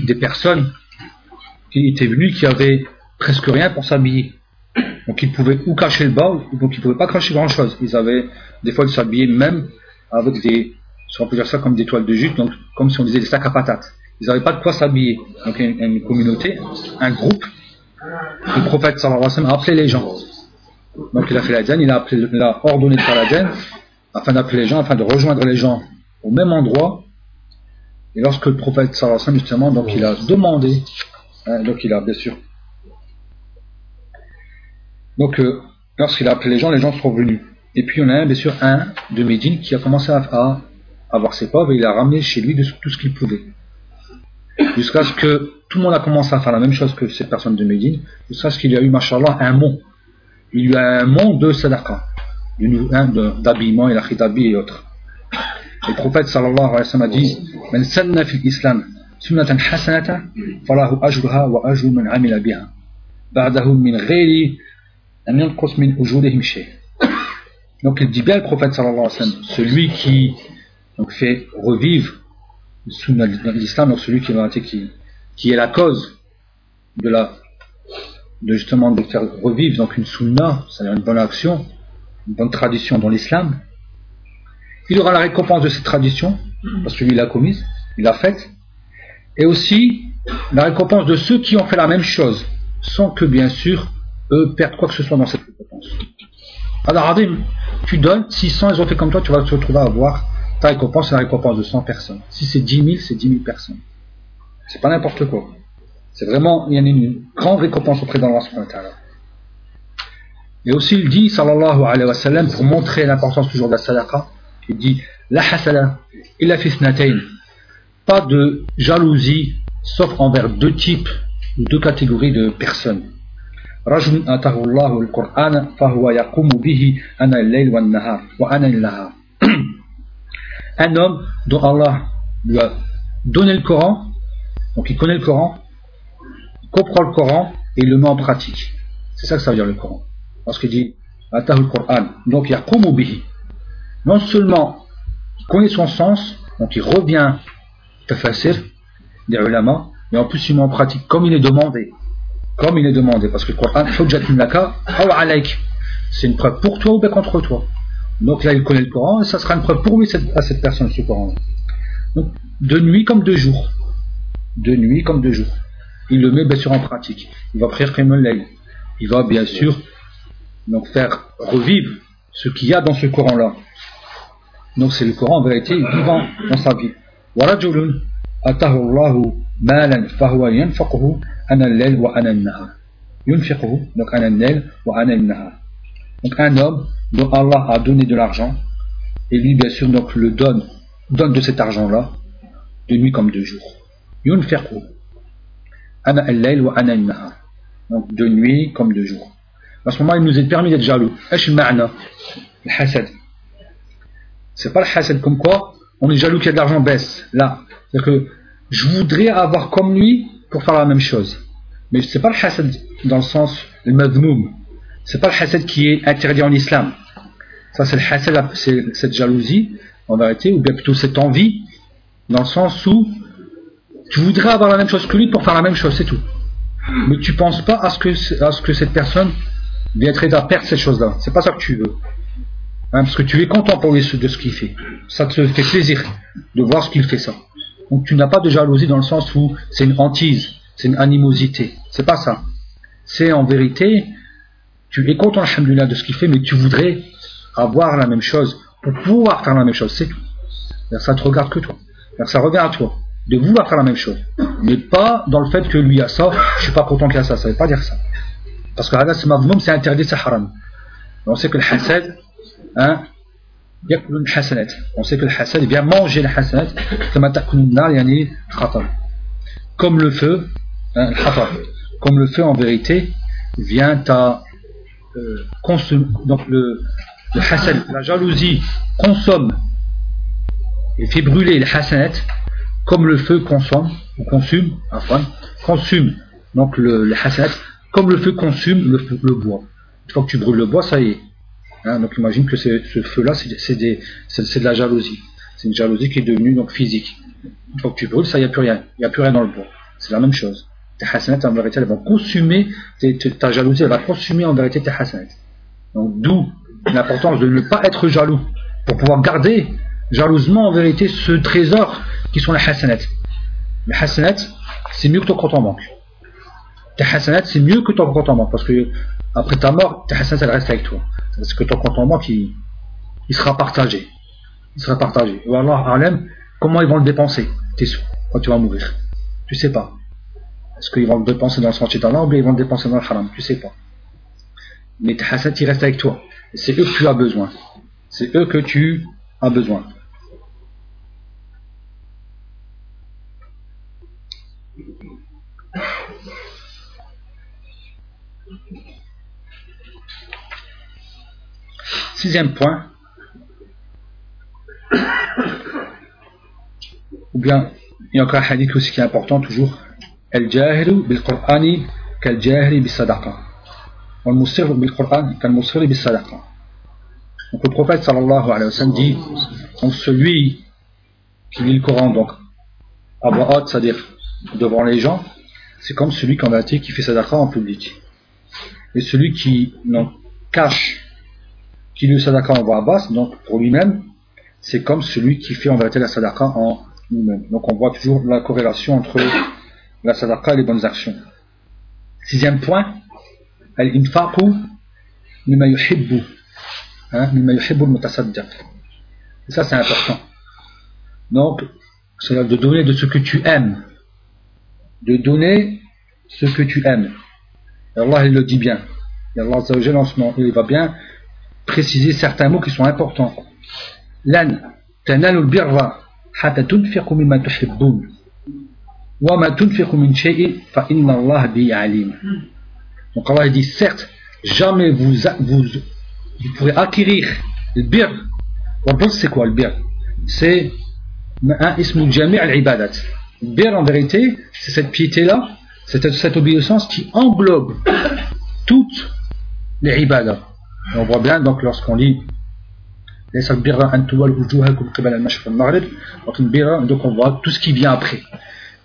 Speaker 1: des personnes qui étaient venues qui avaient presque rien pour s'habiller. Donc ils pouvaient ou cacher le bas, donc ils pouvaient pas cacher grand chose. Ils avaient des fois de s'habiller même avec des, si on peut dire ça comme des toiles de jute, donc comme si on disait des sacs à patates ils n'avaient pas de quoi s'habiller. Donc une, une, communauté, un groupe, le prophète sallallahu alayhi wa sallam a appelé les gens. Donc il a fait la djenne, il a, ordonné de faire la djenne, afin d'appeler les gens, afin de rejoindre les gens au même endroit. Et lorsque le prophète sallallahu alayhi wa sallam, justement, donc il a demandé, hein, donc il a bien sûr. Donc euh, lorsqu'il a appelé les gens, les gens sont venus. Et puis on a bien sûr un de Médine qui a commencé à, avoir ses pauvres et il a ramené chez lui tout ce qu'il pouvait jusqu'à ce que tout le monde a commencé à faire la même chose que cette personne de Médine, jusqu'à ce qu'il y a eu, mashallah, un mot. Il y a un mot de sadaqa, d'habillement, et khitabi et autres. Le prophète sallallahu alayhi wa sallam a dit Man sanna fil islam sunnatan hasanata falahu ajruha wa ajru man amila biha ba'dahu min ghayri an yanqus min ujurihim shay donc il dit bien le prophète sallallahu alayhi wa sallam celui qui donc, fait revivre sunna de l'islam, donc celui qui, qui, qui est la cause de la de justement de faire revivre donc une sunna, c'est-à-dire une bonne action, une bonne tradition dans l'islam, il aura la récompense de cette tradition, parce que lui l'a commise, il l'a faite, et aussi la récompense de ceux qui ont fait la même chose, sans que bien sûr eux perdent quoi que ce soit dans cette récompense. Alors Adim, tu donnes, 600 ils ont fait comme toi, tu vas te retrouver à avoir ta récompense, c'est la récompense de 100 personnes. Si c'est 10 000, c'est 10 000 personnes. C'est pas n'importe quoi. C'est vraiment, il y a une grande récompense auprès d'Allah Et aussi, il dit, sallallahu alayhi wa sallam, pour montrer l'importance toujours de la sadaqa, il dit, la hasala, il a fait Pas de jalousie, sauf envers deux types, ou deux catégories de personnes. رجل أتاه الله القرآن فهو يقوم به أنا الليل والنهار وأنا النهار un homme dont Allah lui a donné le Coran, donc il connaît le Coran, il comprend le Coran et il le met en pratique. C'est ça que ça veut dire le Coran. Parce qu'il dit Atahul Coran, donc il y a bihi. Non seulement il connaît son sens, donc il revient tafasir des ulama, mais en plus il met en pratique comme il est demandé. Comme il est demandé, parce que le Coran, c'est une preuve pour toi ou bien contre toi. Donc là, il connaît le Coran et ça sera une preuve pour lui à cette personne, ce Coran. Donc, de nuit comme de jour. De nuit comme de jour. Il le met bien sûr en pratique. Il va prier Qiyamul Il va bien sûr donc faire revivre ce qu'il y a dans ce Coran-là. Donc c'est le Coran en vérité vivant dans sa vie. ورجل أتاه الله مالا فهو ينفقه أنا الليل وأنا النهار ينفقه donc أنا الليل وأنا النهار donc un homme dont Allah a donné de l'argent, et lui bien sûr donc le donne, donne de cet argent-là, de nuit comme de jour. Ana al-layl wa ana al-nahar. Donc de nuit comme de jour. À ce moment, il nous est permis d'être jaloux. Ash ma'na? Le hasad. C'est pas le hasad comme quoi on est jaloux qu'il y a de l'argent baisse. Là. C'est-à-dire que je voudrais avoir comme lui pour faire la même chose. Mais c'est pas le hasad dans le sens le madmoum. C'est pas le hasad qui est interdit en islam. Ça c'est le hasad, c'est cette jalousie en vérité, ou bien plutôt cette envie, dans le sens où tu voudrais avoir la même chose que lui pour faire la même chose, c'est tout. Mais tu penses pas à ce que, à ce que cette personne viendrait à perdre cette chose-là. C'est pas ça que tu veux. Hein, parce que tu es content pour lui de ce qu'il fait. Ça te fait plaisir de voir ce qu'il fait ça. Donc tu n'as pas de jalousie dans le sens où c'est une hantise, c'est une animosité. C'est pas ça. C'est en vérité, tu es content, alhamdoulilah, de ce qu'il fait, mais tu voudrais avoir la même chose pour pouvoir faire la même chose, c'est tout. Ça te regarde que toi. Ça revient à toi de vouloir faire la même chose. Mais pas dans le fait que lui a ça, je suis pas content qu'il a ça. Ça veut pas dire ça. Parce que c'est interdit, c'est haram. On sait que le hasad, hein, on sait que le hasad vient manger le hasad comme le feu hein, comme le feu en vérité vient à euh, donc le, le la jalousie consomme et fait brûler le hasad comme le feu consomme ou consume enfin, consume donc le, le comme le feu consume le, bois une fois que tu brûles le bois ça y est Hein, donc imagine que ce feu-là, c'est de la jalousie. C'est une jalousie qui est devenue donc physique. Une fois que tu brûles, ça, n'y a plus rien. Il n'y a plus rien dans le bois. C'est la même chose. Tes hasanats, en vérité, elles vont consumer, ta jalousie, elle va consumer en vérité tes hasanats. Donc d'où l'importance de ne pas être jaloux. Pour pouvoir garder jalousement en vérité ce trésor qui sont les hasanats. Les hasanats, c'est mieux que ton compte en banque. Tes hasanats, c'est mieux que ton compte en banque. Parce que après ta mort, tes hasanats, elles restent avec toi. Parce que ton compte en banque, il, sera partagé. Il sera partagé. Ou alors, comment ils vont le dépenser, tes sous, quand tu vas mourir? Tu sais pas. Est-ce qu'ils vont dépenser dans le sentier d'Allah ou bien ils vont dépenser dans le haram Tu sais pas. Mais tes hasanats, ils restent avec toi. C'est eux que tu as besoin. C'est eux que tu as besoin. Sixième point, ou bien il y a encore un hadith aussi qui est important toujours الجاهل بالقرآن كالجاهل بالصدقة والمصر بالقرآن كالمصر بالصدقة donc le prophète sallallahu alayhi wa sallam dit donc celui qui lit le Coran donc à voix haute c'est-à-dire devant les gens c'est comme celui qui en a qui fait sadaqa en public et celui qui donc, cache qui le sadaqa en voix basse, donc pour lui-même, c'est comme celui qui fait en vérité la sadaqa en lui-même. Donc on voit toujours la corrélation entre la sadaqa les bonnes actions. Sixième point, al-infaqu mimma yuhibbu, hein, mimma yuhibbu al Et ça c'est important. Donc, c'est de donner de ce que tu aimes. De donner ce que tu aimes. Et Allah il le dit bien. Et Allah en ce il va bien préciser certains mots qui sont importants. Lan tanalul birra hatta tunfiqu mimma tuhibbun Donc Allah dit certes, jamais vous vous, pourrez acquérir le bir. C'est quoi le bir? C'est un ismu jami' al-ibadat. Bir en vérité, c'est cette piété là, c'est cette obéissance qui englobe toutes les ibadas on voit bien, donc, lorsqu'on lit donc on voit tout ce qui vient après.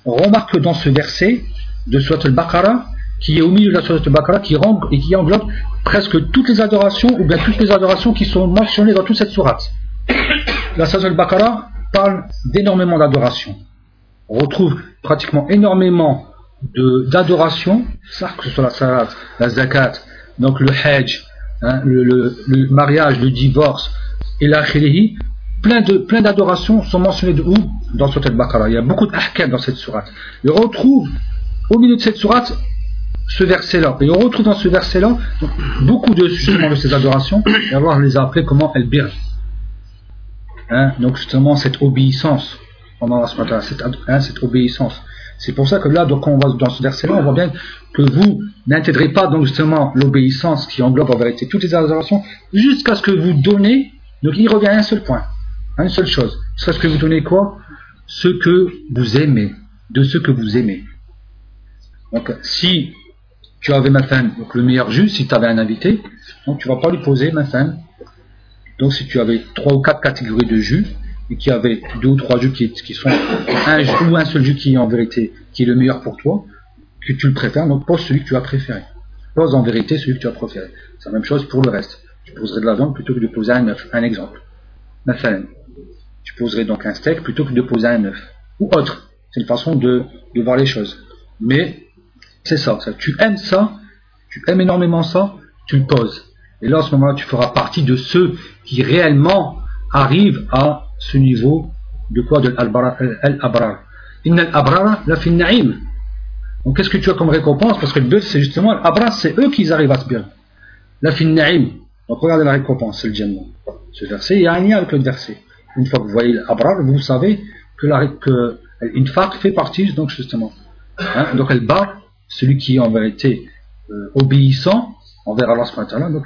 Speaker 1: On remarque que dans ce verset de Surat al-Baqarah, qui est au milieu de la Surat al-Baqarah, qui, et qui englobe presque toutes les adorations, ou bien toutes les adorations qui sont mentionnées dans toute cette Surat. <coughs> La Surat al-Baqarah parle d'énormément d'adorations. On retrouve pratiquement énormément d'adorations, que ce soit la salat, la zakat, donc le hajj, Hein, le, mariage, le divorce et la plein de plein d'adorations sont mentionnées de où? Dans Surat al-Baqarah. Il y a beaucoup d'ahkam dans cette sourate. Et on retrouve au milieu de cette sourate ce verset-là. Et on retrouve dans ce verset-là beaucoup de, justement, de ces adorations. Et Allah les a appelées comment elles bir. Hein? Donc justement cette obéissance. Cette, hein, cette obéissance. C'est pour ça que là, donc, quand on va dans ce verset-là, on voit bien que vous n'intégrez pas justement l'obéissance qui englobe en vérité toutes les adorations jusqu'à ce que vous donnez. Donc il revient à un seul point, une seule chose. Jusqu'à ce que vous donnez quoi? Ce que vous aimez, de ce que vous aimez. Donc si tu avais ma femme, donc le meilleur jus, si tu avais un invité, donc tu vas pas lui poser ma femme. Donc si tu avais trois ou quatre catégories de jus, et qu'il y avait deux ou trois jus qui, qui sont un ou un seul jus qui en vérité qui est le meilleur pour toi, que tu le préfères, donc pose celui que tu as préféré. Pose en vérité celui que tu as préféré. C'est la même chose pour le reste. Tu poserais de la viande plutôt que de poser un. Un exemple. Ma femme. Tu poserais donc un steak plutôt que de poser un œuf. Ou autre. C'est une façon de, voir les choses. Mais c'est ça. Tu aimes ça, tu aimes énormément ça, tu le poses. Et là, à ce moment-là, tu feras partie de ceux qui réellement arrivent à ce niveau de quoi De l'al-abrar. Inna al-abrar la fin na'im. Donc qu'est-ce que tu as comme récompense? Parce que le but, c'est justement, l'abrar, c'est eux qui arrivent à ce bien. La fin na'im. Donc regardez la récompense, c'est le Jannah. Ce verset, il y a un lien avec le verset. Une fois que vous voyez l'abrar, vous savez que, la, fait partie, donc justement. Hein, donc elle bar celui qui en vérité euh, obéissant envers Allah donc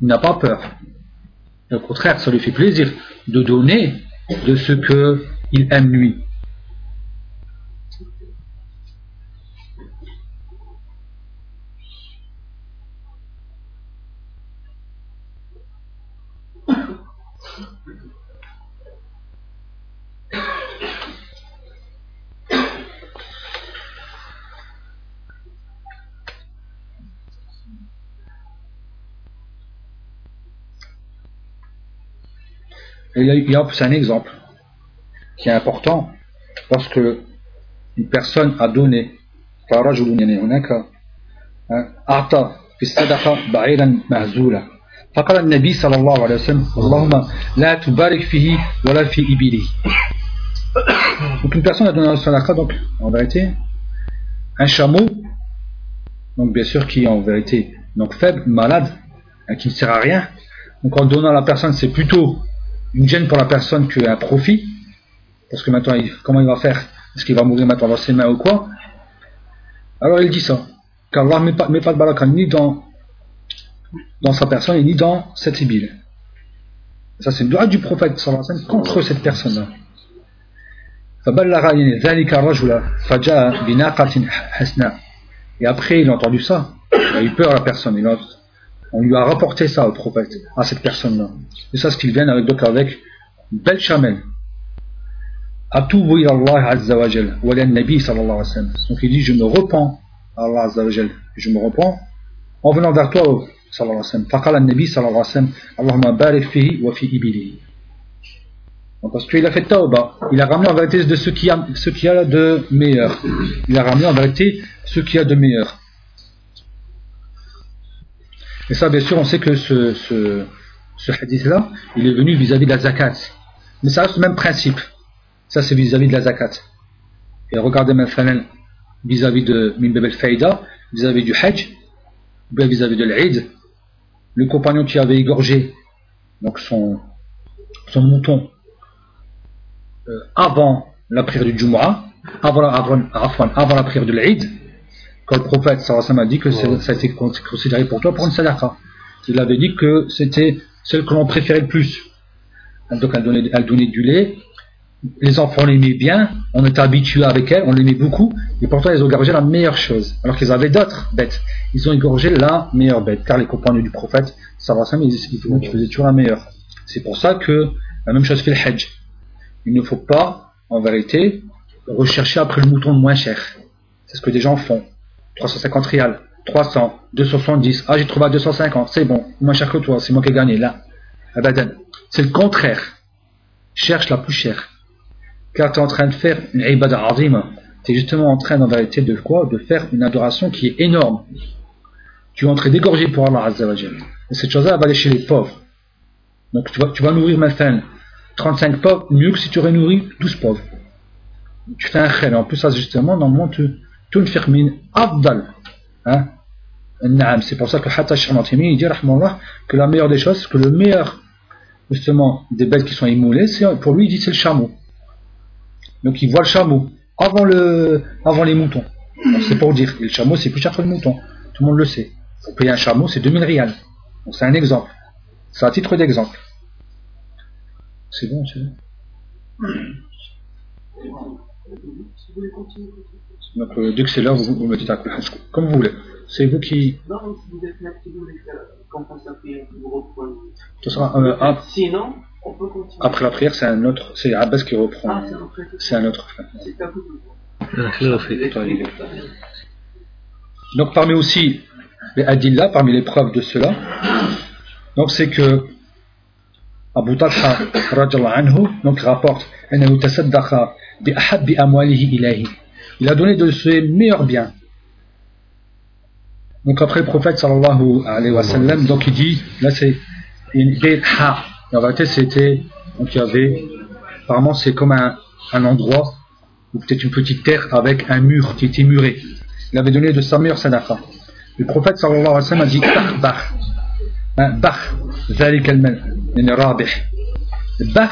Speaker 1: il n'a pas peur. au contraire, ça lui fait plaisir de donner de ce qu'il aime lui. Et il y a, c'est un exemple qui est important parce que une personne a donné كرجل يعني هناك أعطى في الصدقة بعيرا مهزولا فقال النبي صلى الله عليه وسلم اللهم لا تبارك فيه ولا في إبله donc une personne a donné la sadaqa donc en vérité un chameau donc bien sûr qui est en vérité donc faible, malade qui ne sert à rien donc en donnant à la personne c'est plutôt une gêne pour la personne qui a un profit, parce que maintenant, comment il va faire? Est-ce qu'il va mourir maintenant dans ses mains ou quoi? Alors il dit ça, qu'Allah ne met pas, met pas de baraka ni dans, dans sa personne ni dans cette ibile. Ça, c'est le droit du prophète contre cette personne-là. Et après, il a entendu ça. Il a eu peur à la personne. Il a, on lui a rapporté ça au prophète, à cette personne-là. Et ça, ce qu'il vient avec, donc avec belle chamelle. Atoubu Allah Azza wa wa Nabi sallallahu alayhi wa sallam. Donc il dit, je me repens à Allah Azza wa. Je me repens en venant vers toi, sallallahu alayhi wa sallam. Faqal al-Nabi sallallahu alayhi wa sallam, Allahumma barik fihi wa fi ibilihi. Parce qu'il a fait tauba, il a ramené en vérité de ce qu'il y a, a de meilleur. Il a ramené en vérité ce qu'il y a de meilleur. Et ça, bien sûr, on sait que ce, ce, hadith-là, il est venu vis-à-vis de la zakat. Mais ça reste le même principe. Ça, c'est vis-à-vis de la zakat. Et regardez maintenant vis-à-vis de Mimbeb el vis-à-vis du Hajj, vis-à-vis de l'Eid, le compagnon qui avait égorgé donc son, son mouton euh, avant la prière du Jumu'ah, avant, avant, avant la prière de l'Eid, quand le prophète sallallahu a dit que ça a été considéré pour toi pour une sadaqa. Il avait dit que c'était celle que l'on préférait le plus. Donc elle donnait, elle donnait du lait, les enfants l'aimaient bien, on était habitué avec elle, on l'aimait beaucoup, et pourtant ils ont égorgé la meilleure chose. Alors qu'ils avaient d'autres bêtes. Ils ont égorgé la meilleure bête, car les compagnons du prophète, sallallahu alayhi wa ils faisaient toujours la meilleure. C'est pour ça que la même chose fait le hajj. Il ne faut pas, en vérité, rechercher après le mouton le moins cher. C'est ce que des gens font. 350 rials, 300, 270, ah j'ai trouvé à 250, c'est bon, moins cher que toi, c'est moi qui ai gagné, là. C'est le contraire. Cherche la plus chère. Car tu es en train de faire une ibadah azima. Tu es justement en train, en vérité, de quoi? De faire une adoration qui est énorme. Tu es en train d'égorger pour Allah Azza wa Et cette chose-là, va aller chez les pauvres. Donc tu vas, tu vas nourrir ma femme 35 pauvres, mieux que si tu aurais nourri 12 pauvres. Tu fais un khel. En plus, ça, justement, normalement, tu, tu ne min. Hein? C'est pour ça que Hatta il dit que la meilleure des choses, que le meilleur justement des bêtes qui sont immolées, pour lui il dit c'est le chameau. Donc il voit le chameau avant, le, avant les moutons. C'est pour dire, le chameau c'est plus cher que le mouton. Tout le monde le sait. Pour payer un chameau c'est 2000 rials. Donc c'est un exemple. C'est un titre d'exemple. C'est bon, c'est bon. Donc euh, dès que c'est là, vous, vous me dites un coup, comme vous voulez. C'est vous qui. Non, si vous êtes là, si vous voulez qu'on fasse la prière, vous reprenez. Ce sera, euh, ap... Sinon, on peut continuer. Après la prière, c'est un autre. C'est Abbas qui reprend. Ah, c'est un autre frère. C'est peu Donc parmi aussi les adillah, parmi les preuves de cela, donc c'est que Abu Talha anhu donc rapporte il a donné de ses meilleurs biens donc après le prophète sallallahu alayhi wa sallam, donc il dit, là c'est une ha. En réalité c'était, donc il y avait, apparemment c'est comme un, un endroit, ou peut-être une petite terre avec un mur qui était muré. Il avait donné de sa meilleure sadaqa. Le prophète sallallahu alayhi wa sallam a dit, bah, bah, ذلك المن رابح. Bah,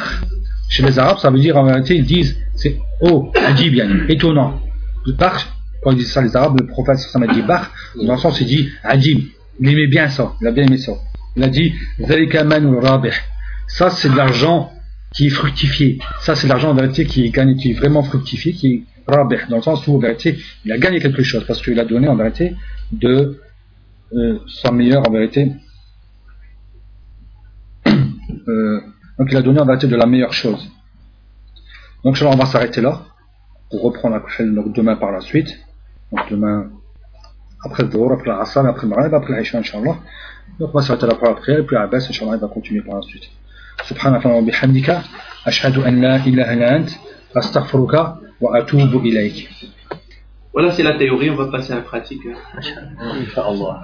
Speaker 1: chez les arabes ça veut dire en réalité ils disent, c'est oh, ajib étonnant. Bah, quand il dit ça les arabes, le prophète ça m'a dit bah, dans le sens il dit Adim, il aimait bien ça, il a bien aimé ça. Il a dit Ça c'est de l'argent qui est fructifié. Ça c'est de l'argent en vérité qui est gagné, qui est vraiment fructifié, qui est rabih, dans le sens où en vérité il a gagné quelque chose parce qu'il a donné en vérité de euh, meilleure en vérité. <coughs> Euh, donc il a donné en vérité de la meilleure chose. Donc on va s'arrêter là pour reprendre la prochaine demain par la suite. Donc demain, après le Dhour, après l'Asr, après le Maghrib, après l'Aïcha, Inch'Allah. Donc on va s'arrêter là pour après, et puis Abbas, Inch'Allah, il va continuer par la suite. سبحانك اللهم وبحمدك أشهد أن لا إله إلا أنت أستغفرك وأتوب إليك. Voilà, c'est la théorie, on va passer à la pratique. Inch'Allah.